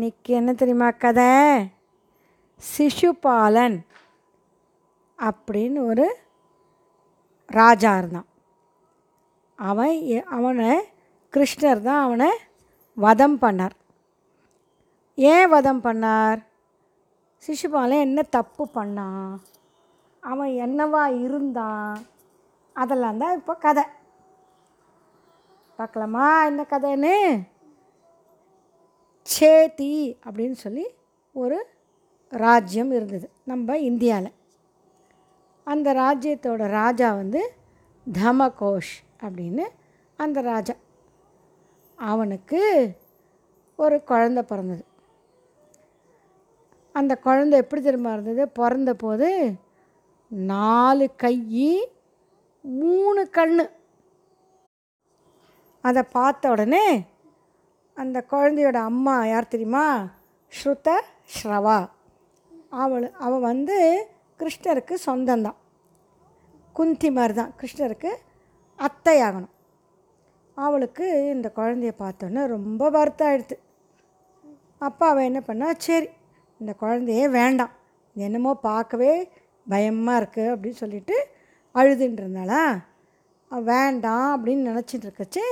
இன்னைக்கு என்ன தெரியுமா கதை? சிசுபாலன் அப்படின்னு ஒரு ராஜா இருந்தான். அவன் எ- அவனை கிருஷ்ணர் தான் அவனை வதம் பண்ணார். ஏன் வதம் பண்ணார்? சிசுபாலன் என்ன தப்பு பண்ணான்? அவன் என்னவா இருந்தான்? அதெல்லாம் தான் இப்போ கதை. பார்க்கலாமா என்ன கதைன்னு? சேத்தி அப்படின்னு சொல்லி ஒரு ராஜ்யம் இருந்தது நம்ம இந்தியாவில் அந்த ராஜ்யத்தோட ராஜா வந்து தமகோஷ் அப்படின்னு அந்த ராஜா. அவனுக்கு ஒரு குழந்த பிறந்தது. அந்த குழந்த எப்படி திரும்ப இருந்தது? பிறந்த போது நாலு கை மூணு கண்ணு. அதை பார்த்த உடனே அந்த குழந்தையோட அம்மா யார் தெரியுமா? ஸ்ருத ஸ்ரவா. அவள் அவள் வந்து கிருஷ்ணருக்கு சொந்தந்தான். குந்தி மாதிரி தான் கிருஷ்ணருக்கு அத்தை ஆகணும் அவளுக்கு இந்த குழந்தைய பார்த்தோன்னே ரொம்ப வருத்தம் அப்பா அவள் என்ன பண்ணா சரி இந்த குழந்தையே வேண்டாம். என்னமோ பார்க்கவே பயமாக இருக்குது அப்படின்னு சொல்லிட்டு அழுதுன்றதுனால வேண்டாம் அப்படின்னு நினச்சிட்டு இருக்கச்சு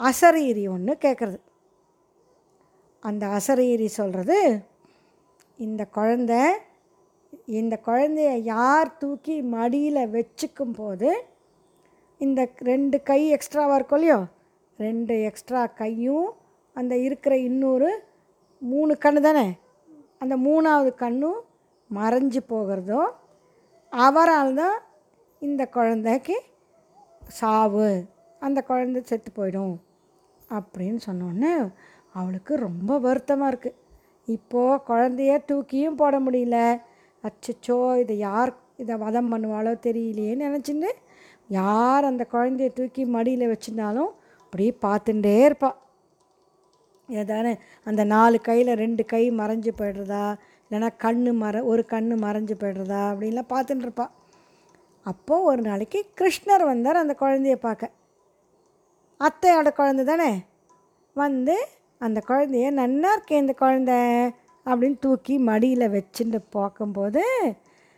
அசரீரி ஒன்று கேட்குறது அந்த அசரீரி சொல்கிறது இந்த குழந்த இந்த குழந்தைய யார் தூக்கி மடியில் வச்சுக்கும் போது இந்த ரெண்டு கை எக்ஸ்ட்ராவாக இருக்கும் இல்லையோ ரெண்டு எக்ஸ்ட்ரா கையும் அந்த இருக்கிற இன்னொரு மூணு கண் தானே அந்த மூணாவது கண்ணும் மறைஞ்சு போகிறதோ அவரால் தான் இந்த குழந்தைக்கு சாவு அந்த குழந்தை செத்து போயிடும் அப்படின்னு சொன்னோன்னே அவளுக்கு ரொம்ப வருத்தமாக இருக்குது இப்போது குழந்தைய தூக்கியும் போட முடியல. அச்சச்சோ இதை யார் இதை வதம் பண்ணுவாளோ தெரியலையேன்னு நினச்சின்னு யார் அந்த குழந்தைய தூக்கி மடியில் வச்சுருந்தாலும் அப்படியே பார்த்துட்டே இருப்பாள் ஏதானே அந்த நாலு கையில் ரெண்டு கை மறைஞ்சு போய்டுறதா? இல்லைன்னா கண்ணு மற ஒரு கண்ணு மறைஞ்சு போய்டுறதா? அப்படின்லாம் பார்த்துட்டு இருப்பாள் அப்போது ஒரு நாளைக்கு கிருஷ்ணர் வந்தார் அந்த குழந்தைய பார்க்க. அத்தையோட குழந்தை தானே? வந்து அந்த குழந்தைய நன்னா இருக்கேன் இந்த குழந்த அப்படின்னு தூக்கி மடியில் வச்சுட்டு பார்க்கும்போது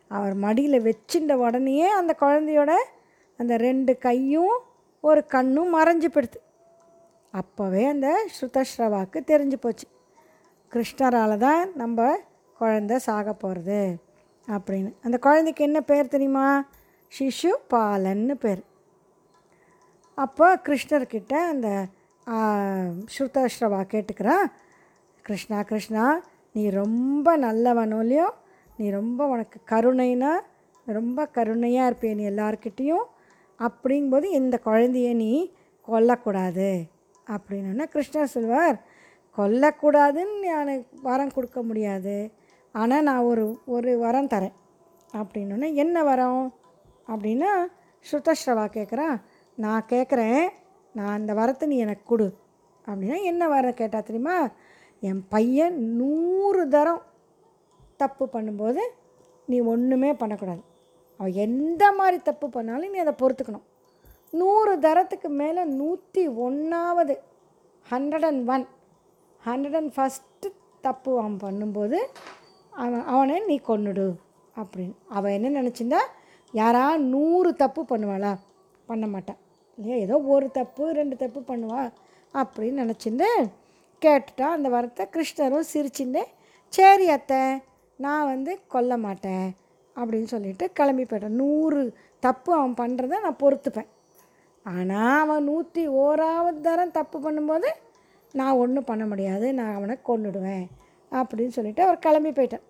அவர் மடியில் வச்சுட்ட உடனேயே அந்த குழந்தையோட அந்த ரெண்டு கையும் ஒரு கண்ணும் மறைஞ்சு போயிடுது. அப்போவே அந்த ஸ்ருதஸ்ரவாவுக்கு தெரிஞ்சு போச்சு. கிருஷ்ணரால் தான் நம்ம குழந்த சாக போகிறது அப்படின்னு. அந்த குழந்தைக்கு என்ன பேர் தெரியுமா? சிசு பாலன்னு பேர். அப்போ கிருஷ்ணர்கிட்ட அந்த ஸ்ருதஸ்ரவா கேட்டுக்கிறா. கிருஷ்ணா கிருஷ்ணா நீ ரொம்ப நல்லவனோ இல்லையோ நீ ரொம்ப உனக்கு கருணைனா ரொம்ப கருணையாக இருப்பே நீ எல்லாருக்கிட்டேயும் அப்படிங்கும்போது இந்த குழந்தைய நீ கொல்லக்கூடாது. அப்படின்னா கிருஷ்ணர் சொல்வார் கொல்லக்கூடாதுன்னு நான் வரம் கொடுக்க முடியாது. ஆனால் நான் ஒரு ஒரு வரம் தரேன். அப்படின்னோடனே என்ன வரம்? அப்படின்னா ஸ்ருதஸ்ரவா கேட்குறா நான் கேட்குறேன் நான் அந்த வரத்தை நீ எனக்கு கொடு. அப்படின்னா என்ன வர கேட்டால் தெரியுமா? என் பையன் நூறு தரம் தப்பு பண்ணும்போது நீ ஒன்றுமே பண்ணக்கூடாது. அவன் எந்த மாதிரி தப்பு பண்ணாலும் நீ அதை பொறுத்துக்கணும். நூறு தரத்துக்கு மேலே நூற்றி ஒன்றாவது hundred and one hundred and first தப்பு அவன் பண்ணும்போது அவன் அவனை நீ கொண்டுடு அப்படின்னு. அவன் என்ன நினச்சிருந்தா யாரா நூறு தப்பு பண்ணுவாளா? பண்ண மாட்டான் இல்லையா? ஏதோ ஒரு தப்பு ரெண்டு தப்பு பண்ணுவா அப்படின்னு நினச்சிருந்து கேட்டுட்டா அந்த வரத்தை கிருஷ்ணரும் சிரிச்சுட்டு சரி அத்தை நான் வந்து கொல்ல மாட்டேன் அப்படின்னு சொல்லிட்டு கிளம்பி போயிட்டேன் நூறு தப்பு அவன் பண்ணுறத நான் பொறுத்துப்பேன். ஆனால் அவன் நூற்றி ஓராவது தரம் தப்பு பண்ணும்போது நான் ஒன்றும் பண்ண முடியாது நான் அவனை கொண்டுடுவேன் அப்படின்னு சொல்லிட்டு அவர் கிளம்பி போயிட்டான்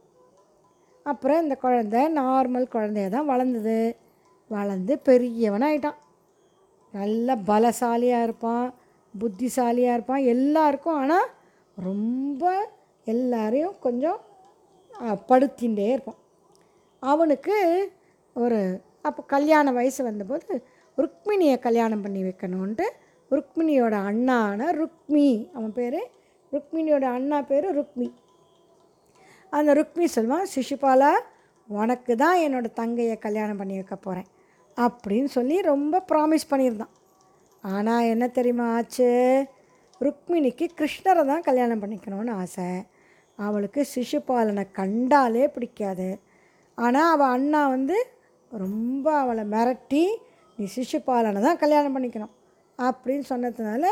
அப்புறம் இந்த குழந்தை நார்மல் குழந்தைய தான் வளர்ந்தது. வளர்ந்து பெரியவனாயிட்டான். நல்ல பலசாலியாக இருப்பான் புத்திசாலியாக இருப்பான் எல்லாருக்கும். ஆனால் ரொம்ப எல்லாரையும் கொஞ்சம் படுத்தின்றே இருப்பான். அவனுக்கு ஒரு அப்போ கல்யாண வயசு வந்தபோது ருக்மிணியை கல்யாணம் பண்ணி வைக்கணுன்ட்டு ருக்மிணியோட அண்ணான ருக்மி அவன் பேர் ருக்மிணியோட அண்ணா பேர் ருக்மி. அந்த ருக்மி சொல்வான் சிசுபாலா உனக்கு தான் என்னோடய தங்கையை கல்யாணம் பண்ணி வைக்க போகிறேன் அப்படின்னு சொல்லி ரொம்ப ப்ராமிஸ் பண்ணியிருந்தான். ஆனால் என்ன தெரியுமா ஆச்சு? ருக்மிணிக்கு கிருஷ்ணரை தான் கல்யாணம் பண்ணிக்கணும்னு ஆசை. அவளுக்கு சிசுபாலனை கண்டாலே பிடிக்காது. ஆனால் அவள் அண்ணா வந்து ரொம்ப அவளை மிரட்டி நீ சிசுபாலனை தான் கல்யாணம் பண்ணிக்கணும். அப்படின்னு சொன்னதுனால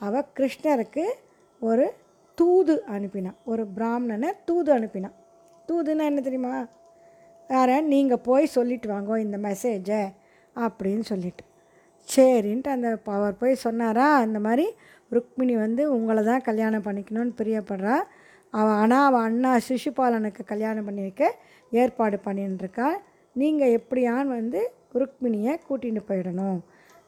அவள் கிருஷ்ணருக்கு ஒரு தூது அனுப்பினான். ஒரு பிராமணனை தூது அனுப்பினான். தூதுன்னா என்ன தெரியுமா? வேற நீங்கள் போய் சொல்லிட்டு வாங்கோ இந்த மெசேஜை அப்படின்னு சொல்லிட்டு. சரின்ட்டு அந்த அவர் போய் சொன்னாரா அந்த மாதிரி ருக்மிணி வந்து உங்களை தான் கல்யாணம் பண்ணிக்கணும்னு பிரியப்படுறா. அவள் ஆனால் அவள் அண்ணா சிசுபாலனுக்கு கல்யாணம் பண்ணி வைக்க ஏற்பாடு பண்ணிட்டுருக்கா நீங்கள் எப்படியான்னு வந்து ருக்மிணியை கூட்டிகிட்டு போயிடணும்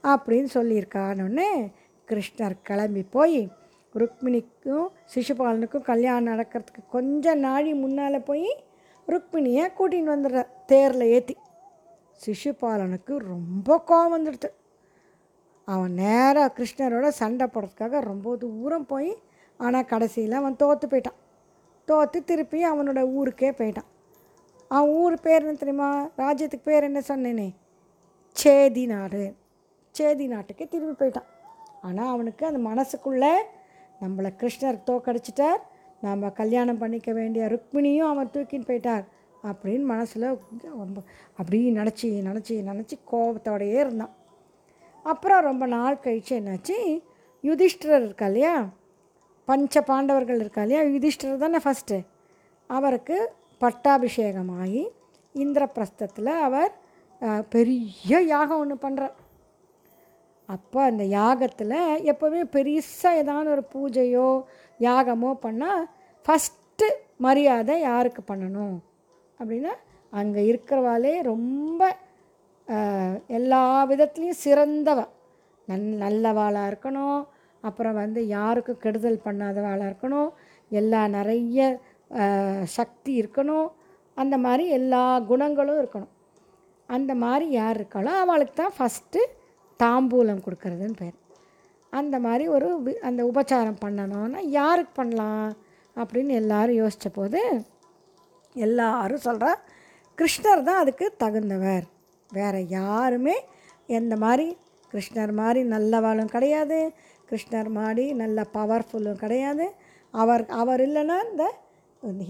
அப்படின்னு சொல்லியிருக்கானோடனே கிருஷ்ணர் கிளம்பி போய் ருக்மிணிக்கும் சிசுபாலனுக்கும் கல்யாணம் நடக்கிறதுக்கு கொஞ்சம் நாழி முன்னால் போய் ருக்மிணியை கூட்டின்னு வந்துடுற தேரில் ஏற்றி சிசுபாலனுக்கு ரொம்ப கோவம் வந்துடுது. அவன் நேராக கிருஷ்ணரோட சண்டை போடுறதுக்காக ரொம்ப தூரம் போய் ஆனால் கடைசியில் அவன் தோற்று போயிட்டான். தோற்று திருப்பி அவனோட ஊருக்கே போயிட்டான். அவன் ஊர் பேர் என்ன தெரியுமா? ராஜ்யத்துக்கு பேர் என்ன சொன்னேனே? சேதி நாடு. சேதி நாட்டுக்கே திரும்பி போயிட்டான். ஆனால் அவனுக்கு அந்த மனசுக்குள்ளே நம்மளை கிருஷ்ணர் தோக்கடிச்சிட்டார். நம்ம கல்யாணம் பண்ணிக்க வேண்டிய ருக்மிணியும் அவன் தூக்கின்னு போயிட்டார். அப்படின்னு மனசில் ரொம்ப அப்படி நினச்சி நினச்சி நினச்சி கோபத்தோடையே இருந்தான். அப்புறம் ரொம்ப நாள் கழிச்சு என்னாச்சு? யுதிஷ்டர் இருக்கா இல்லையா? பஞ்ச பாண்டவர்கள் இருக்கா இல்லையா? யுதிஷ்டர் தானே ஃபஸ்ட்டு அவருக்கு பட்டாபிஷேகமாகி இந்திரபிரஸ்தத்தில் அவர் பெரிய யாகம் ஒன்று பண்ணுறார் அப்போ அந்த யாகத்தில் எப்போவுமே பெருசாக ஏதாவது ஒரு பூஜையோ யாகமோ பண்ணால் ஃபஸ்ட்டு மரியாதை யாருக்கு பண்ணணும்? அப்படின்னா அங்கே இருக்கிறவாளே ரொம்ப எல்லா விதத்துலேயும் சிறந்தவ. நன் நல்லவாளாக இருக்கணும். அப்புறம் வந்து யாருக்கும் கெடுதல் பண்ணாதவாளாக இருக்கணும். எல்லா நிறைய சக்தி இருக்கணும். அந்த மாதிரி எல்லா குணங்களும் இருக்கணும். அந்த மாதிரி யார் இருக்காளோ அவளுக்கு தான் ஃபஸ்ட்டு தாம்பூலம் கொடுக்கறதுன்னு பேர். அந்த மாதிரி ஒரு அந்த உபச்சாரம் பண்ணணும்னா யாருக்கு பண்ணலாம் அப்படின்னு எல்லாரும் யோசித்த போது எல்லாரும் சொல்கிறா கிருஷ்ணர் தான் அதுக்கு தகுந்தவர். வேறு யாருமே எந்த மாதிரி கிருஷ்ணர் மாதிரி நல்லவாளும் கிடையாது. கிருஷ்ணர் மாதிரி நல்ல பவர்ஃபுல்லும் கிடையாது. அவர் அவர் இல்லைன்னா இந்த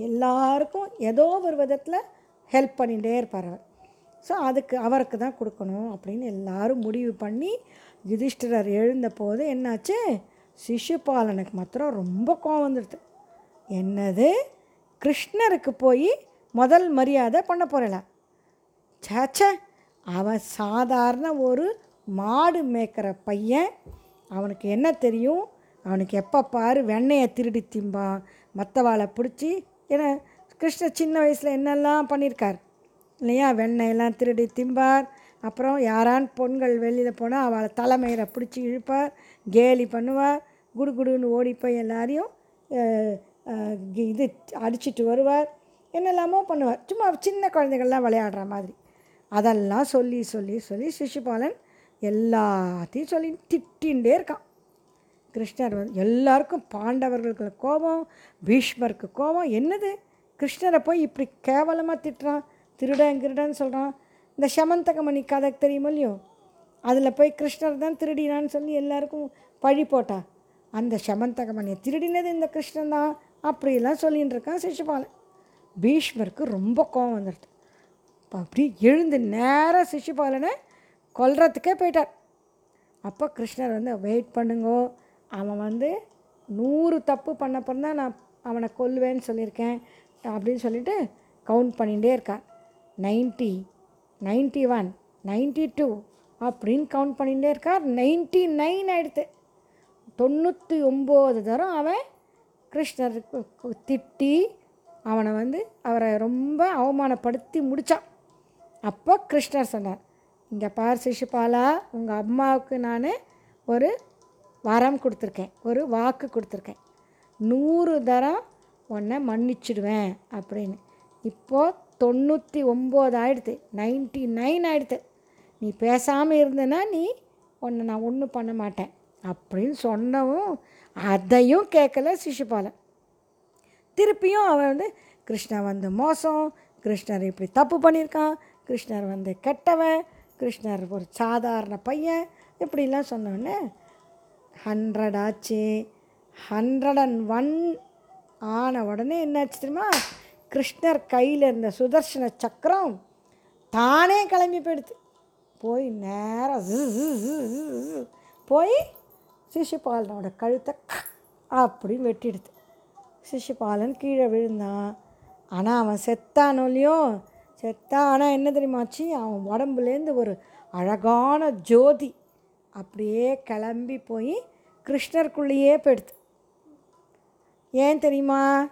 எல்லாருக்கும் ஏதோ ஒரு விதத்தில் ஹெல்ப் பண்ணிகிட்டே இருப்பார். அவர் ஸோ அதுக்கு அவருக்கு தான் கொடுக்கணும் அப்படின்னு எல்லாரும் முடிவு பண்ணி யுதிஷ்டிரர் எழுந்த போது என்னாச்சு? சிசுபாலனுக்கு மாத்திரம் ரொம்ப கோவம் வந்துடுது என்னது? கிருஷ்ணருக்கு போய் முதல் மரியாதை பண்ண போகிறல சேச்சே அவன் சாதாரண ஒரு மாடு மேய்க்கிற பையன். அவனுக்கு என்ன தெரியும்? அவனுக்கு எப்போ பாரு வெண்ணையை திருடி திம்பான் மற்றவாளை பிடிச்சி. ஏன்னா கிருஷ்ணர் சின்ன வயசில் என்னெல்லாம் பண்ணியிருக்கார் இல்லையா? வெண்ணெயெல்லாம் திருடி திம்பார். அப்புறம் யாரான் பொண்கள் வெளியில் போனால் அவளை தலைமையில பிடிச்சி இழுப்பார் கேலி பண்ணுவார் குடுகுடுன்னு ஓடி போய் எல்லாரையும் இது அடிச்சிட்டு வருவார். என்னெல்லாமோ பண்ணுவார். சும்மா சின்ன குழந்தைகள்லாம் விளையாடுற மாதிரி. அதெல்லாம் சொல்லி சொல்லி சொல்லி சிசுபாலன் எல்லாத்தையும் சொல்லி திட்டின்ண்டே இருக்கான். கிருஷ்ணர் வந்து எல்லாருக்கும் பாண்டவர்களுக்கு கோபம் பீஷ்மருக்கு கோபம். என்னது? கிருஷ்ணரை போய் இப்படி கேவலமாக திட்டுறான் திருடன் கிருடன் சொல்கிறான் இந்த சமந்தகமணி கதை தெரியுமோ இல்லையோ? அதில் போய் கிருஷ்ணர் தான் திருடினான்னு சொல்லி எல்லாருக்கும் பழி போட்டா அந்த சமந்தகமணியை திருடினது இந்த கிருஷ்ணன் தான். அப்படிலாம் சொல்லின்னு இருக்கான் சிசுபாலன் பீஷ்மருக்கு ரொம்ப கோபம் வந்துடுது. அப்ப அப்படியே எழுந்து நேராக சிசுபாலனை கொல்றதுக்கே போயிட்டார். அப்போ கிருஷ்ணர் வந்து வெயிட் பண்ணுங்கோ. அவன் வந்து நூறு தப்பு பண்ண தான் நான் அவனை கொல்லுவேன்னு சொல்லியிருக்கேன் அப்படின்னு சொல்லிட்டு கவுண்ட் பண்ணிகிட்டே இருக்கார். Ninety ninety one ninety two அப்படின்னு கவுண்ட் பண்ணிகிட்டே இருக்கார். நைன்ட்டி நைன் ஆகிடுது தொண்ணூற்றி ஒம்பது தரம் அவன் கிருஷ்ணருக்கு திட்டி அவனை வந்து அவரை ரொம்ப அவமானப்படுத்தி முடித்தான் அப்போ கிருஷ்ணர் சொன்னார் இங்கே பார் சிசுபாலா உங்கள் அம்மாவுக்கு நான் ஒரு வரம் கொடுத்துருக்கேன் ஒரு வாக்கு கொடுத்துருக்கேன். நூறு தரம் உன்னை மன்னிச்சிடுவேன் அப்படின்னு. இப்போது தொண்ணூற்றி ஒம்பது ஆயிடுத்து நைன்ட்டி நைன் ஆயிடுத்து நீ பேசாமல் இருந்தனா நீ உன்னை நான் ஒன்றும் பண்ண மாட்டேன். அப்படின்னு சொன்னவும் அதையும் கேட்கல சிசுபாலன் திருப்பியும் அவன் வந்து கிருஷ்ணர் வந்து மோசம் கிருஷ்ணர் இப்படி தப்பு பண்ணியிருக்கான் கிருஷ்ணர் வந்து கெட்டவன் கிருஷ்ணர் ஒரு சாதாரண பையன் இப்படிலாம் சொன்னோடனே ஹண்ட்ரட் ஆச்சு ஹண்ட்ரட் அண்ட் ஒன் ஆன உடனே என்னாச்சு தெரியுமா கிருஷ்ணர் கையில் இருந்த சுதர்சன சக்கரம் தானே கிளம்பி போயிடுது போய் நேராக போய் சிசுபாலனோட கழுத்தை அப்படின்னு வெட்டிடுது. சிசுபாலன் கீழே விழுந்தான். ஆனால் அவன் செத்தானோ இல்லையோ? செத்தான் ஆனால் என்ன தெரியுமாச்சு அவன் உடம்புலேருந்து ஒரு அழகான ஜோதி அப்படியே கிளம்பி போய் கிருஷ்ணருக்குள்ளேயே போயிடுது. ஏன் தெரியுமா?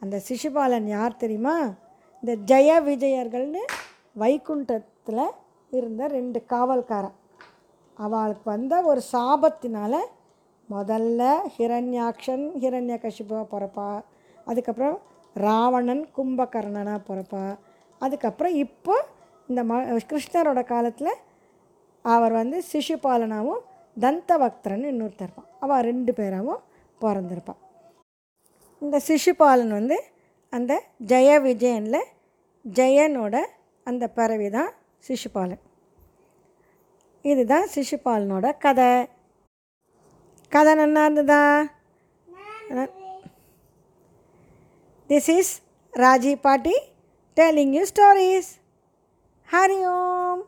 அந்த சிசுபாலன் யார் தெரியுமா? இந்த ஜெய விஜயர்கள்னு வைகுண்டத்தில் இருந்த ரெண்டு காவல்காரன். அவளுக்கு வந்த ஒரு சாபத்தினால முதல்ல ஹிரண்யாக்ஷன் ஹிரண்யகசிபா பிறப்பா. அதுக்கப்புறம் ராவணன் கும்பகர்ணனாக பிறப்பா. அதுக்கப்புறம் இப்போ இந்த ம கிருஷ்ணரோட காலத்தில் அவர் வந்து சிசுபாலனாகவும் தந்தபக்தரன் இன்னொருத்தருப்பான் அவள் ரெண்டு பேராகவும் பிறந்திருப்பான் இந்த சிசுபாலன் வந்து அந்த ஜெய விஜயனில் ஜெயனோட அந்த பிறவி தான் சிசுபாலன் இதுதான் சிசுபாலனோட கதை. கதை நல்லா இருந்ததா? This is Raji Patti telling you stories Hari Om.